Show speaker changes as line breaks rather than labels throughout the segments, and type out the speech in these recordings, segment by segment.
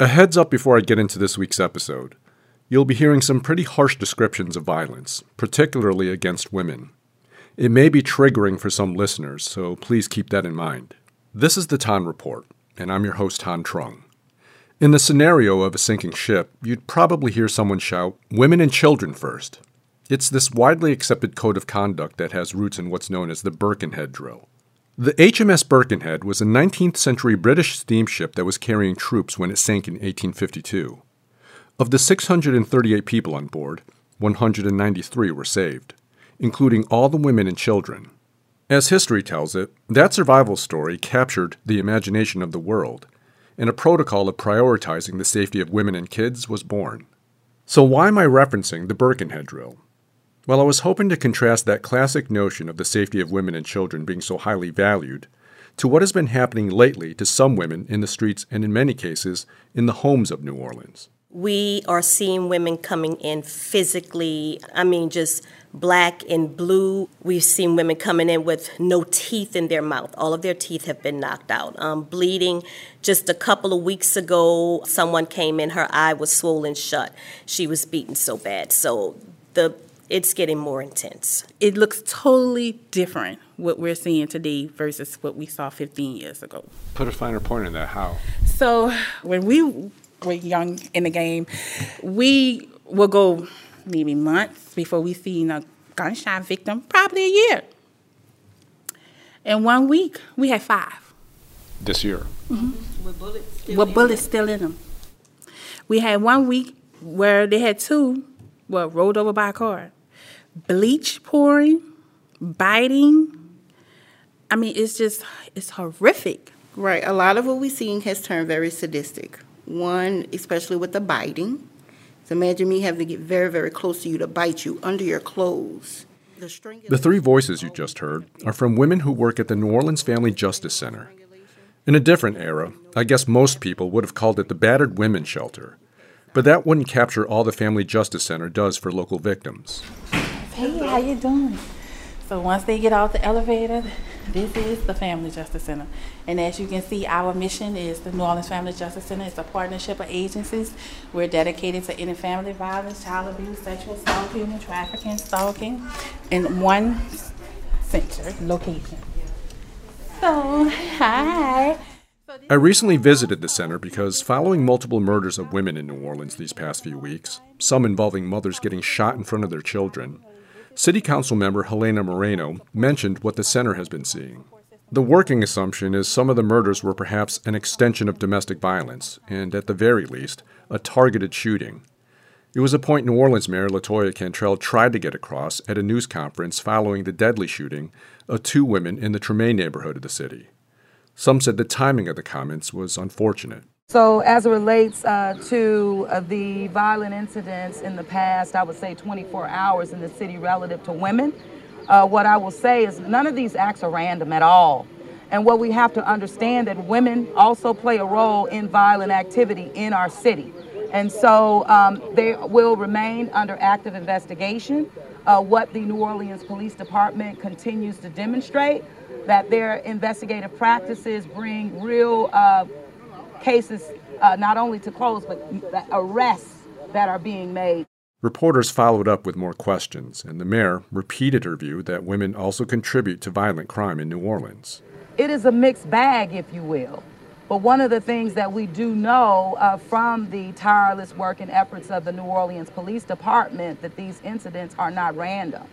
A heads up before I get into this week's episode. You'll be hearing some pretty harsh descriptions of violence, particularly against women. It may be triggering for some listeners, so please keep that in mind. This is the Thanh Report, and I'm your host, Thanh Truong. In the scenario of a sinking ship, you'd probably hear someone shout, Women and children first. It's this widely accepted code of conduct that has roots in what's known as the Birkenhead drill. The HMS Birkenhead was a 19th century British steamship that was carrying troops when it sank in 1852. Of the 638 people on board, 193 were saved, including all the women and children. As history tells it, that survival story captured the imagination of the world, and a protocol of prioritizing the safety of women and kids was born. So, why am I referencing the Birkenhead drill? Well, I was hoping to contrast that classic notion of the safety of women and children being so highly valued to what has been happening lately to some women in the streets and, in many cases, in the homes of New Orleans.
We are seeing women coming in physically, I mean, just black and blue. We've seen women coming in with no teeth in their mouth. All of their teeth have been knocked out, um, bleeding. Just a couple of weeks ago, someone came in, her eye was swollen shut. She was beaten so bad. So the it's getting more intense.
It looks totally different what we're seeing today versus what we saw 15 years ago.
Put a finer point on that. How?
So when we were young in the game, we will go maybe months before we seen a gunshot victim, probably a year. In one week, we had five.
This year?
Mm-hmm. With bullets still, With bullets still in them. We had one week where they had two, well, rolled over by a car bleach pouring, biting. I mean, it's just, it's horrific.
Right. A lot of what we're seeing has turned very sadistic. One, especially with the biting. So imagine me having to get very, very close to you to bite you under your clothes.
The, the three voices you just heard are from women who work at the New Orleans Family Justice Center. In a different era, I guess most people would have called it the Battered Women's Shelter. But that wouldn't capture all the Family Justice Center does for local victims.
Hey, how you doing? So once they get off the elevator, this is the Family Justice Center. And as you can see, our mission is the New Orleans Family Justice Center. It's a partnership of agencies. We're dedicated to ending family violence, child abuse, sexual assault, human trafficking, stalking in one center location. So, hi.
I recently visited the center because following multiple murders of women in New Orleans these past few weeks, some involving mothers getting shot in front of their children, City Council member Helena Moreno mentioned what the center has been seeing. The working assumption is some of the murders were perhaps an extension of domestic violence, and at the very least, a targeted shooting. It was a point New Orleans Mayor Latoya Cantrell tried to get across at a news conference following the deadly shooting of two women in the Treme neighborhood of the city. Some said the timing of the comments was unfortunate.
So, as it relates uh, to uh, the violent incidents in the past, I would say 24 hours in the city relative to women, uh, what I will say is none of these acts are random at all. And what we have to understand that women also play a role in violent activity in our city. And so um, they will remain under active investigation. Uh, what the New Orleans Police Department continues to demonstrate that their investigative practices bring real uh, cases uh, not only to close, but arrests that are being made.
Reporters followed up with more questions, and the mayor repeated her view that women also contribute to violent crime in New Orleans.
It is a mixed bag, if you will. But one of the things that we do know uh, from the tireless work and efforts of the New Orleans Police Department that these incidents are not random.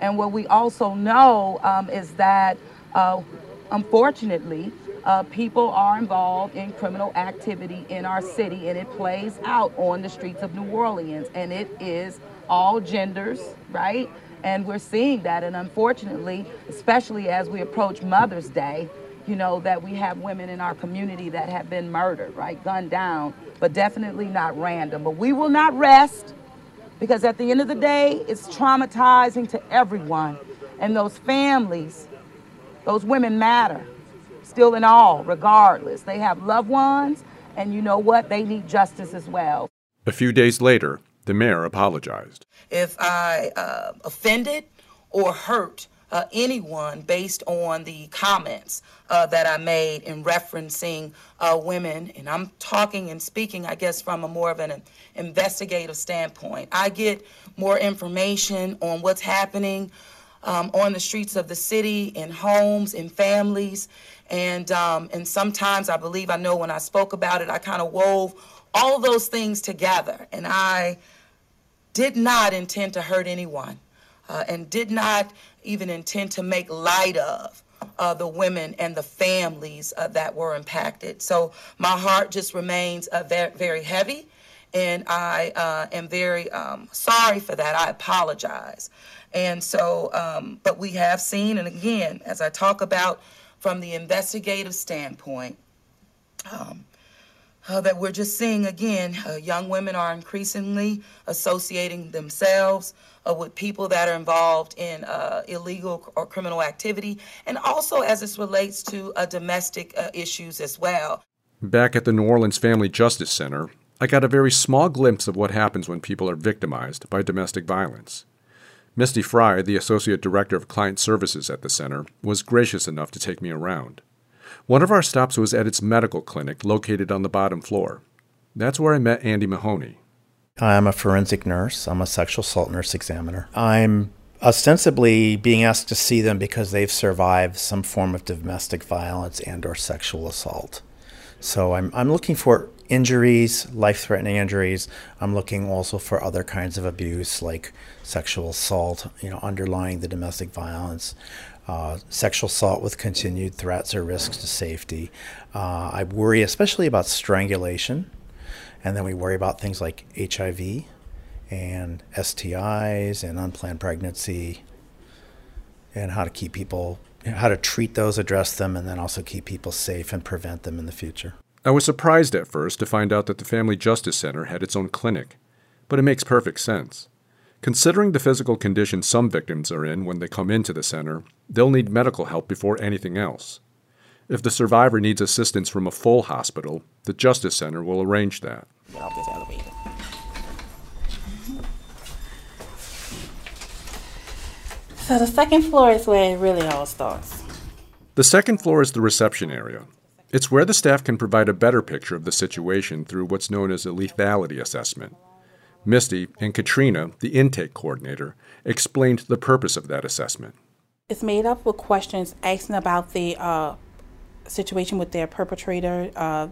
And what we also know um, is that, uh, unfortunately, uh, people are involved in criminal activity in our city, and it plays out on the streets of New Orleans, and it is all genders, right? And we're seeing that, and unfortunately, especially as we approach Mother's Day, you know, that we have women in our community that have been murdered, right, gunned down, but definitely not random. But we will not rest because at the end of the day, it's traumatizing to everyone. And those families, those women matter still in all, regardless. They have loved ones, and you know what? They need justice as well.
A few days later, the mayor apologized.
If I uh, offended or hurt
uh, anyone based on the comments uh, that I made in referencing uh, women. And I'm talking and speaking, I guess, from a more of an investigative standpoint. I get more information on what's happening um, on the streets of the city, in homes, in families. And, um, and sometimes I believe I know when I spoke about it, I kind of wove all those things together. And I did not intend to hurt anyone uh, and did not even intend to make light of uh, the women and the families uh, that were impacted. So my heart just remains uh, very, very heavy, and I uh, am very um, sorry for that. I apologize. And so, um, but we have seen, and again, as I talk about from the investigative standpoint, um, uh, that we're just seeing again, uh, young women are increasingly associating themselves uh, with people that are involved in uh, illegal or criminal activity, and also as this relates to uh, domestic uh, issues as well.
Back at the New Orleans Family Justice Center, I got a very small glimpse of what happens when people are victimized by domestic violence. Misty Fry, the Associate Director of Client Services at the center, was gracious enough to take me around. One of our stops was at its medical clinic located on the bottom floor. That's where I met Andy Mahoney.
I'm a forensic nurse. I'm a sexual assault nurse examiner. I'm ostensibly being asked to see them because they've survived some form of domestic violence and or sexual assault. So I'm, I'm looking for injuries, life-threatening injuries. I'm looking also for other kinds of abuse like sexual assault, you know, underlying the domestic violence uh, sexual assault with continued threats or risks to safety. Uh, I worry especially about strangulation, and then we worry about things like HIV and STIs and unplanned pregnancy, and how to keep people, how to treat those, address them, and then also keep people safe and prevent them in the future.
I was surprised at first to find out that the Family Justice Center had its own clinic, but it makes perfect sense. Considering the physical condition some victims are in when they come into the center, they'll need medical help before anything else. If the survivor needs assistance from a full hospital, the Justice Center will arrange that.
Get off this elevator. So the second floor is where it really all starts.
The second floor is the reception area. It's where the staff can provide a better picture of the situation through what's known as a lethality assessment. Misty and Katrina, the intake coordinator, explained the purpose of that assessment.
It's made up with questions asking about the uh, situation with their perpetrator, uh,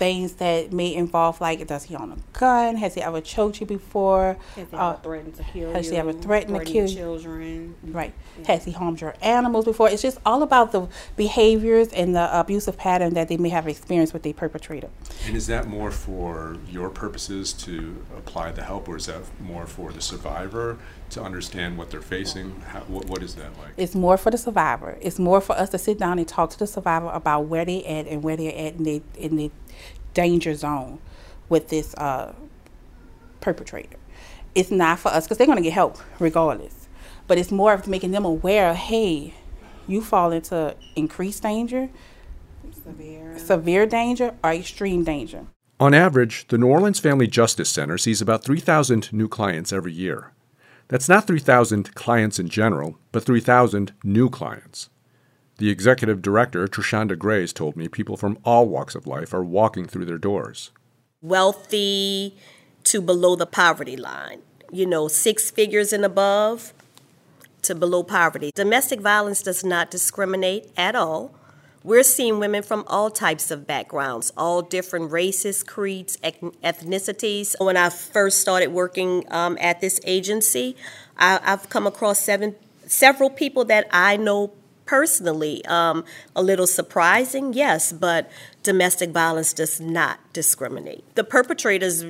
things that may involve like does he own a gun? Has he ever choked you before?
Has he
Uh,
ever threatened to kill
has
you?
Has he ever threatened to kill you?
children?
Right. Has he harmed your animals before? It's just all about the behaviors and the abusive pattern that they may have experienced with the perpetrator.
And is that more for your purposes to apply the help, or is that more for the survivor to understand what they're facing? How, what, what is that like?
It's more for the survivor. It's more for us to sit down and talk to the survivor about where they at and where they're at in the in the danger zone with this uh, perpetrator. It's not for us because they're going to get help regardless. But it's more of making them aware. Hey, you fall into increased danger,
Severe.
severe danger, or extreme danger.
On average, the New Orleans Family Justice Center sees about 3,000 new clients every year. That's not 3,000 clients in general, but 3,000 new clients. The executive director, Trishanda Grays, told me people from all walks of life are walking through their doors.
wealthy to below the poverty line. You know, six figures and above to below poverty. Domestic violence does not discriminate at all. We're seeing women from all types of backgrounds, all different races, creeds, ethnicities. When I first started working um, at this agency, I, I've come across seven, several people that I know personally. Um, a little surprising, yes, but domestic violence does not discriminate. The perpetrators,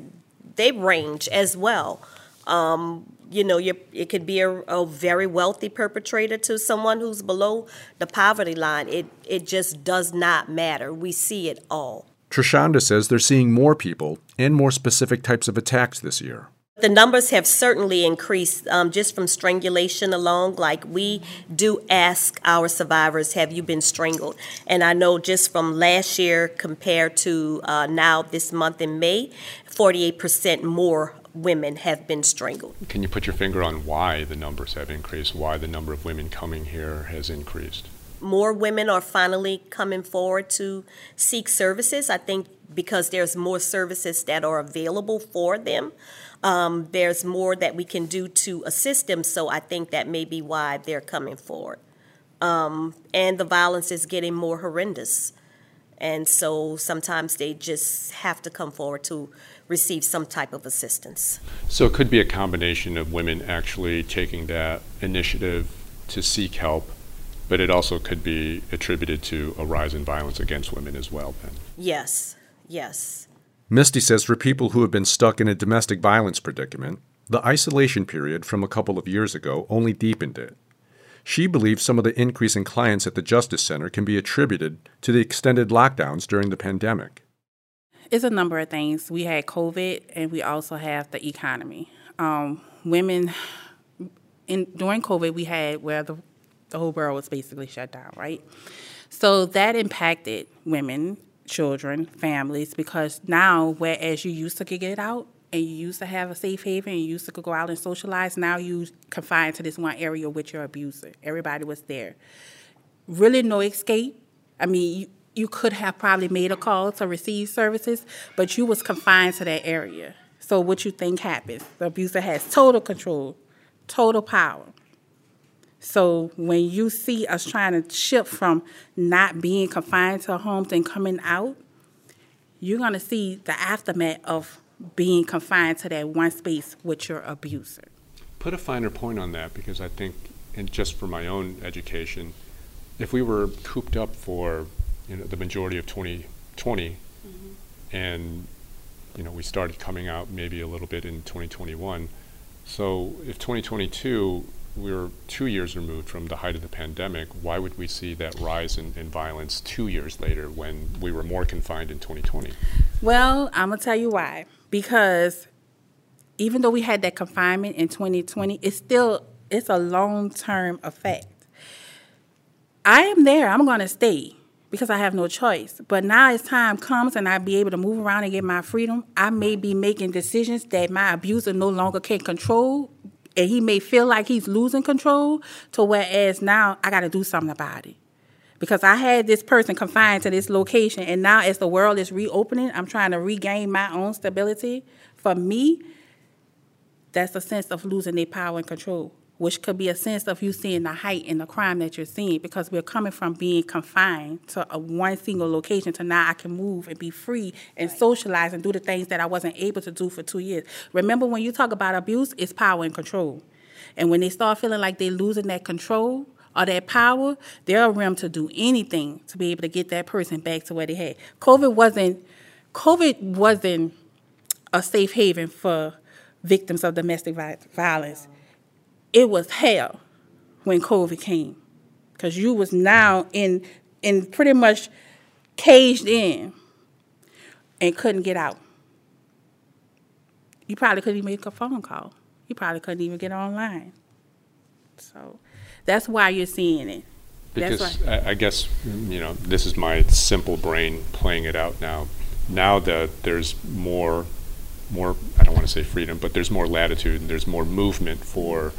they range as well. Um, you know, it could be a, a very wealthy perpetrator to someone who's below the poverty line. It it just does not matter. We see it all.
Trishanda says they're seeing more people and more specific types of attacks this year.
The numbers have certainly increased um, just from strangulation alone. Like we do ask our survivors, have you been strangled? And I know just from last year compared to uh, now this month in May, 48% more women have been strangled.
Can you put your finger on why the numbers have increased, why the number of women coming here has increased?
More women are finally coming forward to seek services. I think because there's more services that are available for them. Um, there's more that we can do to assist them, so I think that may be why they're coming forward. Um, and the violence is getting more horrendous. And so sometimes they just have to come forward to receive some type of assistance.
So it could be a combination of women actually taking that initiative to seek help, but it also could be attributed to a rise in violence against women as well, then.
Yes, yes.
Misty says for people who have been stuck in a domestic violence predicament, the isolation period from a couple of years ago only deepened it. She believes some of the increase in clients at the Justice Center can be attributed to the extended lockdowns during the pandemic.
It's a number of things. We had COVID, and we also have the economy. Um, women, in during COVID, we had where the the whole world was basically shut down, right? So that impacted women, children, families, because now, whereas you used to get out and you used to have a safe haven and you used to go out and socialize, now you confined to this one area with your abuser. Everybody was there. Really no escape. I mean, you, you could have probably made a call to receive services, but you was confined to that area. So what you think happens? The abuser has total control, total power. So when you see us trying to shift from not being confined to homes and coming out, you're going to see the aftermath of being confined to that one space with your abuser.
Put a finer point on that because I think, and just for my own education, if we were cooped up for you know the majority of 2020, mm-hmm. and you know we started coming out maybe a little bit in 2021, so if 2022 we're two years removed from the height of the pandemic, why would we see that rise in, in violence two years later when we were more confined in 2020?
Well, I'm gonna tell you why. Because even though we had that confinement in 2020, it's still it's a long term effect. I am there. I'm gonna stay because I have no choice. But now as time comes and I be able to move around and get my freedom, I may be making decisions that my abuser no longer can control and he may feel like he's losing control to whereas now I got to do something about it. Because I had this person confined to this location, and now as the world is reopening, I'm trying to regain my own stability. For me, that's a sense of losing their power and control which could be a sense of you seeing the height in the crime that you're seeing because we're coming from being confined to a one single location to now I can move and be free and socialize and do the things that I wasn't able to do for two years. Remember, when you talk about abuse, it's power and control. And when they start feeling like they're losing that control, or that power, they're a rim to do anything to be able to get that person back to where they had. COVID wasn't COVID wasn't a safe haven for victims of domestic violence it was hell when COVID came, because you was now in in pretty much caged in and couldn't get out. You probably couldn't even make a phone call. You probably couldn't even get online. So that's why you're seeing it.
Because I, I guess you know this is my simple brain playing it out now. Now that there's more, more I don't want to say freedom, but there's more latitude and there's more movement for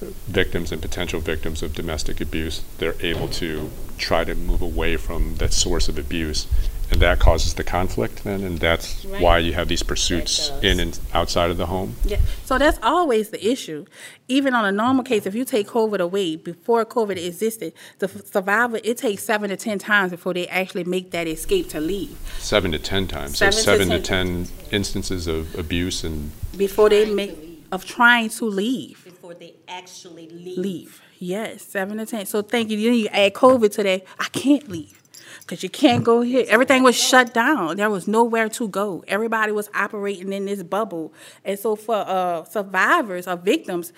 victims and potential victims of domestic abuse, they're able to try to move away from that source of abuse. And that causes the conflict then, and that's right. why you have these pursuits in and outside of the home.
Yeah. So that's always the issue. Even on a normal case, if you take COVID away, before COVID existed, the survivor, it takes seven to ten times before they actually make that escape to leave.
Seven to ten times. Seven so seven to ten, to ten instances of abuse and
before they make of trying to leave
before they actually leave.
Leave. Yes, seven to ten. So thank you. Then you add COVID today. I can't leave because you can't go here. Everything was shut down. There was nowhere to go. Everybody was operating in this bubble, and so for uh, survivors or victims,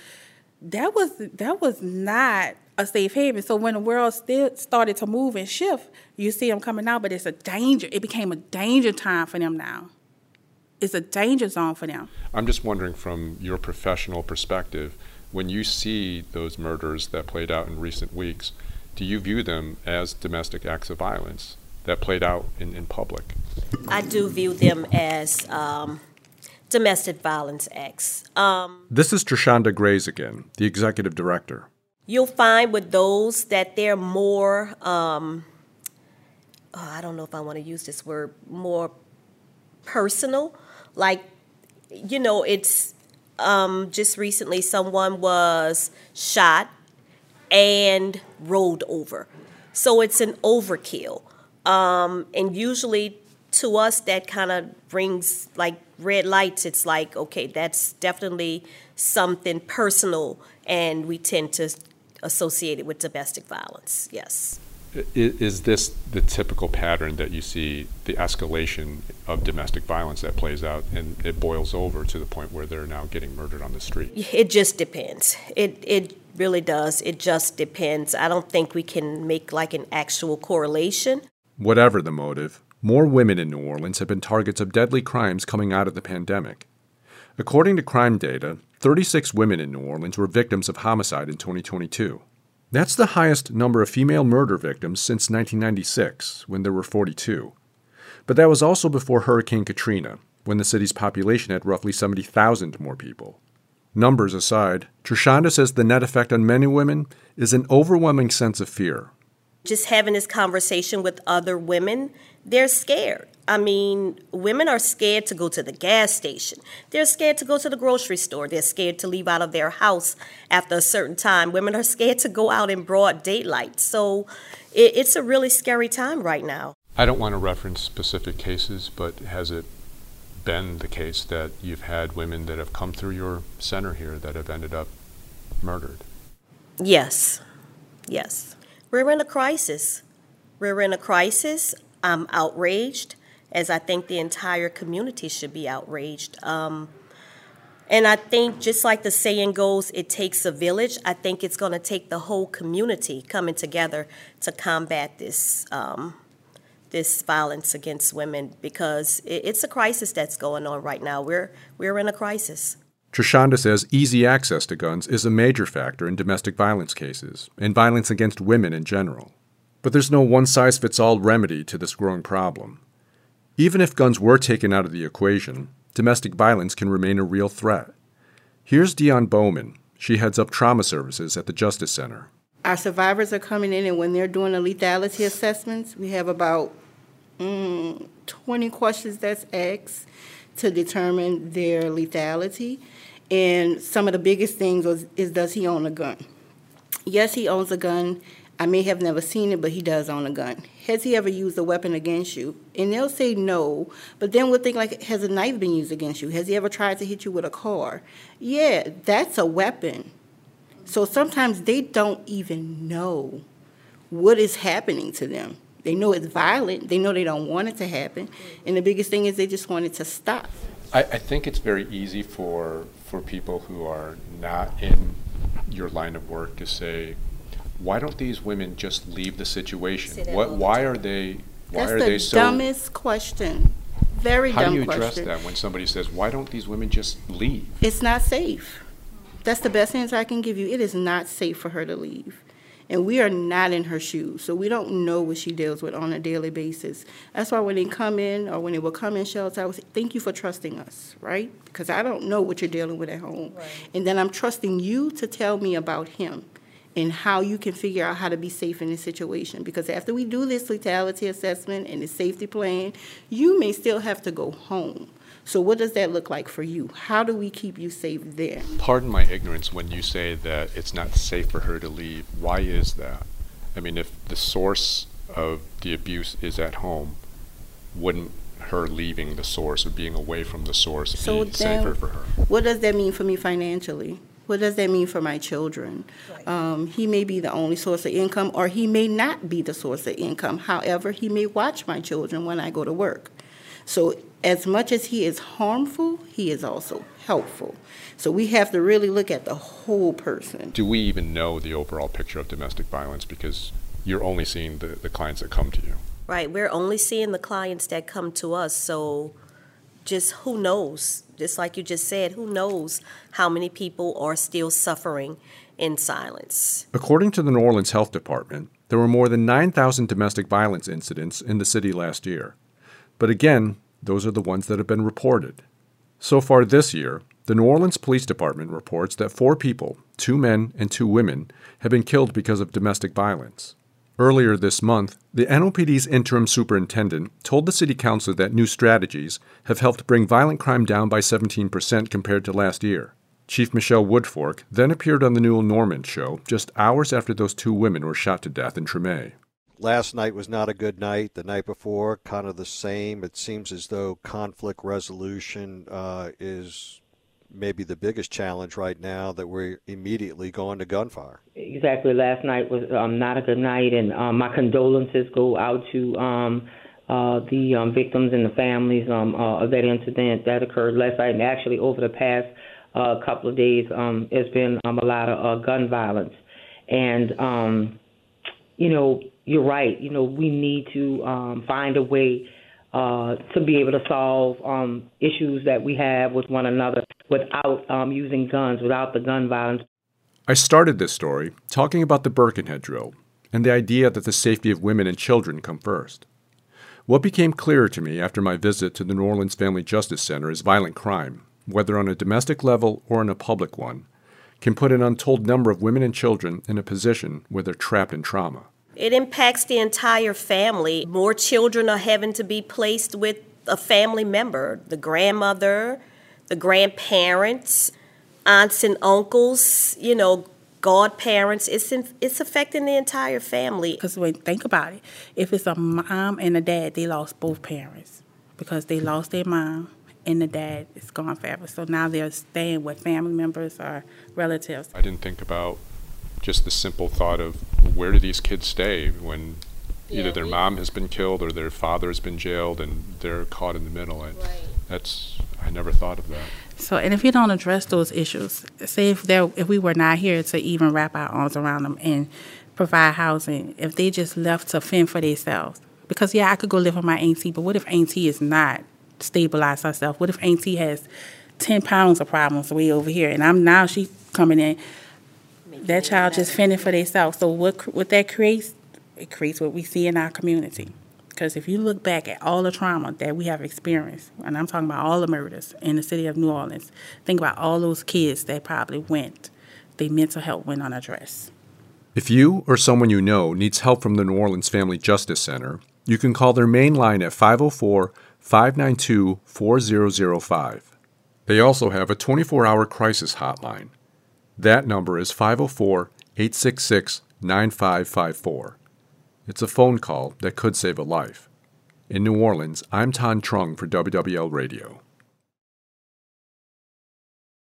that was that was not a safe haven. So when the world still started to move and shift, you see them coming out, but it's a danger. It became a danger time for them now. It's a danger zone for them.
I'm just wondering from your professional perspective when you see those murders that played out in recent weeks, do you view them as domestic acts of violence that played out in, in public?
I do view them as um, domestic violence acts. Um,
This is Trishanda Grays again, the executive director.
you'll find with those that they're more, um, oh, I don't know if I want to use this word, more personal. Like, you know, it's um, just recently someone was shot and rolled over. So it's an overkill. Um, and usually to us, that kind of brings like red lights. It's like, okay, that's definitely something personal, and we tend to associate it with domestic violence. Yes.
I- Is this the typical pattern that you see the escalation of domestic violence that plays out and it boils over to the point where they're now getting murdered on the street?
It just depends. It it really does. It just depends. I don't think we can make like an actual correlation.
Whatever the motive, more women in New Orleans have been targets of deadly crimes coming out of the pandemic. According to crime data, 36 women in New Orleans were victims of homicide in 2022. That's the highest number of female murder victims since 1996, when there were 42. But that was also before Hurricane Katrina, when the city's population had roughly 70,000 more people. Numbers aside, Trishanda says the net effect on many women is an overwhelming sense of fear.
Just having this conversation with other women, they're scared. I mean, women are scared to go to the gas station. They're scared to go to the grocery store. They're scared to leave out of their house after a certain time. Women are scared to go out in broad daylight. So it, it's a really scary time right now.
I don't want to reference specific cases, but has it been the case that you've had women that have come through your center here that have ended up murdered?
Yes, yes. We're in a crisis. We're in a crisis. I'm outraged, as I think the entire community should be outraged. Um, and I think, just like the saying goes, it takes a village. I think it's going to take the whole community coming together to combat this um, this violence against women because it's a crisis that's going on right now. We're we're in a crisis.
Trishanda says easy access to guns is a major factor in domestic violence cases and violence against women in general. But there's no one size fits all remedy to this growing problem. Even if guns were taken out of the equation, domestic violence can remain a real threat. Here's Dion Bowman. She heads up trauma services at the Justice Center.
Our survivors are coming in, and when they're doing the lethality assessments, we have about mm, 20 questions that's asked to determine their lethality. And some of the biggest things was, is does he own a gun? Yes, he owns a gun. I may have never seen it, but he does own a gun. Has he ever used a weapon against you? And they'll say no, but then we'll think like, has a knife been used against you? Has he ever tried to hit you with a car? Yeah, that's a weapon. So sometimes they don't even know what is happening to them. They know it's violent. They know they don't want it to happen. And the biggest thing is they just want it to stop.
I, I think it's very easy for for people who are not in your line of work to say, why don't these women just leave the situation?
Say that
What
all
why are they why
That's
are
the
they so
dumbest question. Very
How
dumb
do you address
question.
that when somebody says, why don't these women just leave?
It's not safe. That's the best answer I can give you. It is not safe for her to leave. And we are not in her shoes, so we don't know what she deals with on a daily basis. That's why when they come in or when they will come in shelter, I would say, thank you for trusting us, right? Because I don't know what you're dealing with at home. And then I'm trusting you to tell me about him and how you can figure out how to be safe in this situation. Because after we do this lethality assessment and the safety plan, you may still have to go home. So what does that look like for you? How do we keep you safe there?
Pardon my ignorance when you say that it's not safe for her to leave. Why is that? I mean, if the source of the abuse is at home, wouldn't her leaving the source or being away from the source
So
be safer for her?
What does that mean for me financially? What does that mean for my children? Um, he may be the only source of income, or he may not be the source of income. However, he may watch my children when I go to work. So, as much as he is harmful, he is also helpful. So, we have to really look at the whole person.
Do we even know the overall picture of domestic violence because you're only seeing the, the clients that come to you?
Right, we're only seeing the clients that come to us, so just who knows? Just like you just said, who knows how many people are still suffering in silence?
According to the New Orleans Health Department, there were more than 9,000 domestic violence incidents in the city last year. But again, those are the ones that have been reported. So far this year, the New Orleans Police Department reports that four people, two men and two women, have been killed because of domestic violence. Earlier this month, the NOPD's interim superintendent told the city council that new strategies have helped bring violent crime down by 17% compared to last year. Chief Michelle Woodfork then appeared on the Newell Normand show just hours after those two women were shot to death in Treme.
Last night was not a good night. The night before, kind of the same. It seems as though conflict resolution uh, is maybe the biggest challenge right now that we're immediately going to gunfire.
Exactly. Last night was um, not a good night, and um, my condolences go out to um, uh, the um, victims and the families um, uh, of that incident that occurred last night. And actually, over the past uh, couple of days, um, there's been um, a lot of uh, gun violence. And, um, you know, you're right. You know, we need to um, find a way uh, to be able to solve um, issues that we have with one another without um, using guns, without the gun violence.
I started this story talking about the Birkenhead drill and the idea that the safety of women and children come first. What became clearer to me after my visit to the New Orleans Family Justice Center is violent crime, whether on a domestic level or in a public one, can put an untold number of women and children in a position where they're trapped in trauma.
It impacts the entire family. More children are having to be placed with a family member the grandmother, the grandparents, aunts and uncles, you know, godparents. It's, in, it's affecting the entire family.
Because when think about it, if it's a mom and a dad, they lost both parents because they lost their mom and the dad is gone forever. So now they're staying with family members or relatives.
I didn't think about just the simple thought of where do these kids stay when either their mom has been killed or their father has been jailed and they're caught in the middle. And
Right.
that's I never thought of that.
So, and if you don't address those issues, say if there, if we were not here to even wrap our arms around them and provide housing, if they just left to fend for themselves, because yeah, I could go live with my auntie, but what if auntie is not stabilized herself? What if auntie has ten pounds of problems way over here, and I'm now she coming in, that child just fending for themselves. So what what that creates, it creates what we see in our community. Because if you look back at all the trauma that we have experienced, and I'm talking about all the murders in the city of New Orleans, think about all those kids that probably went, their mental health went unaddressed.
If you or someone you know needs help from the New Orleans Family Justice Center, you can call their main line at 504 592 4005. They also have a 24 hour crisis hotline. That number is 504 866 9554. It's a phone call that could save a life. In New Orleans, I'm Thanh Truong for WWL Radio.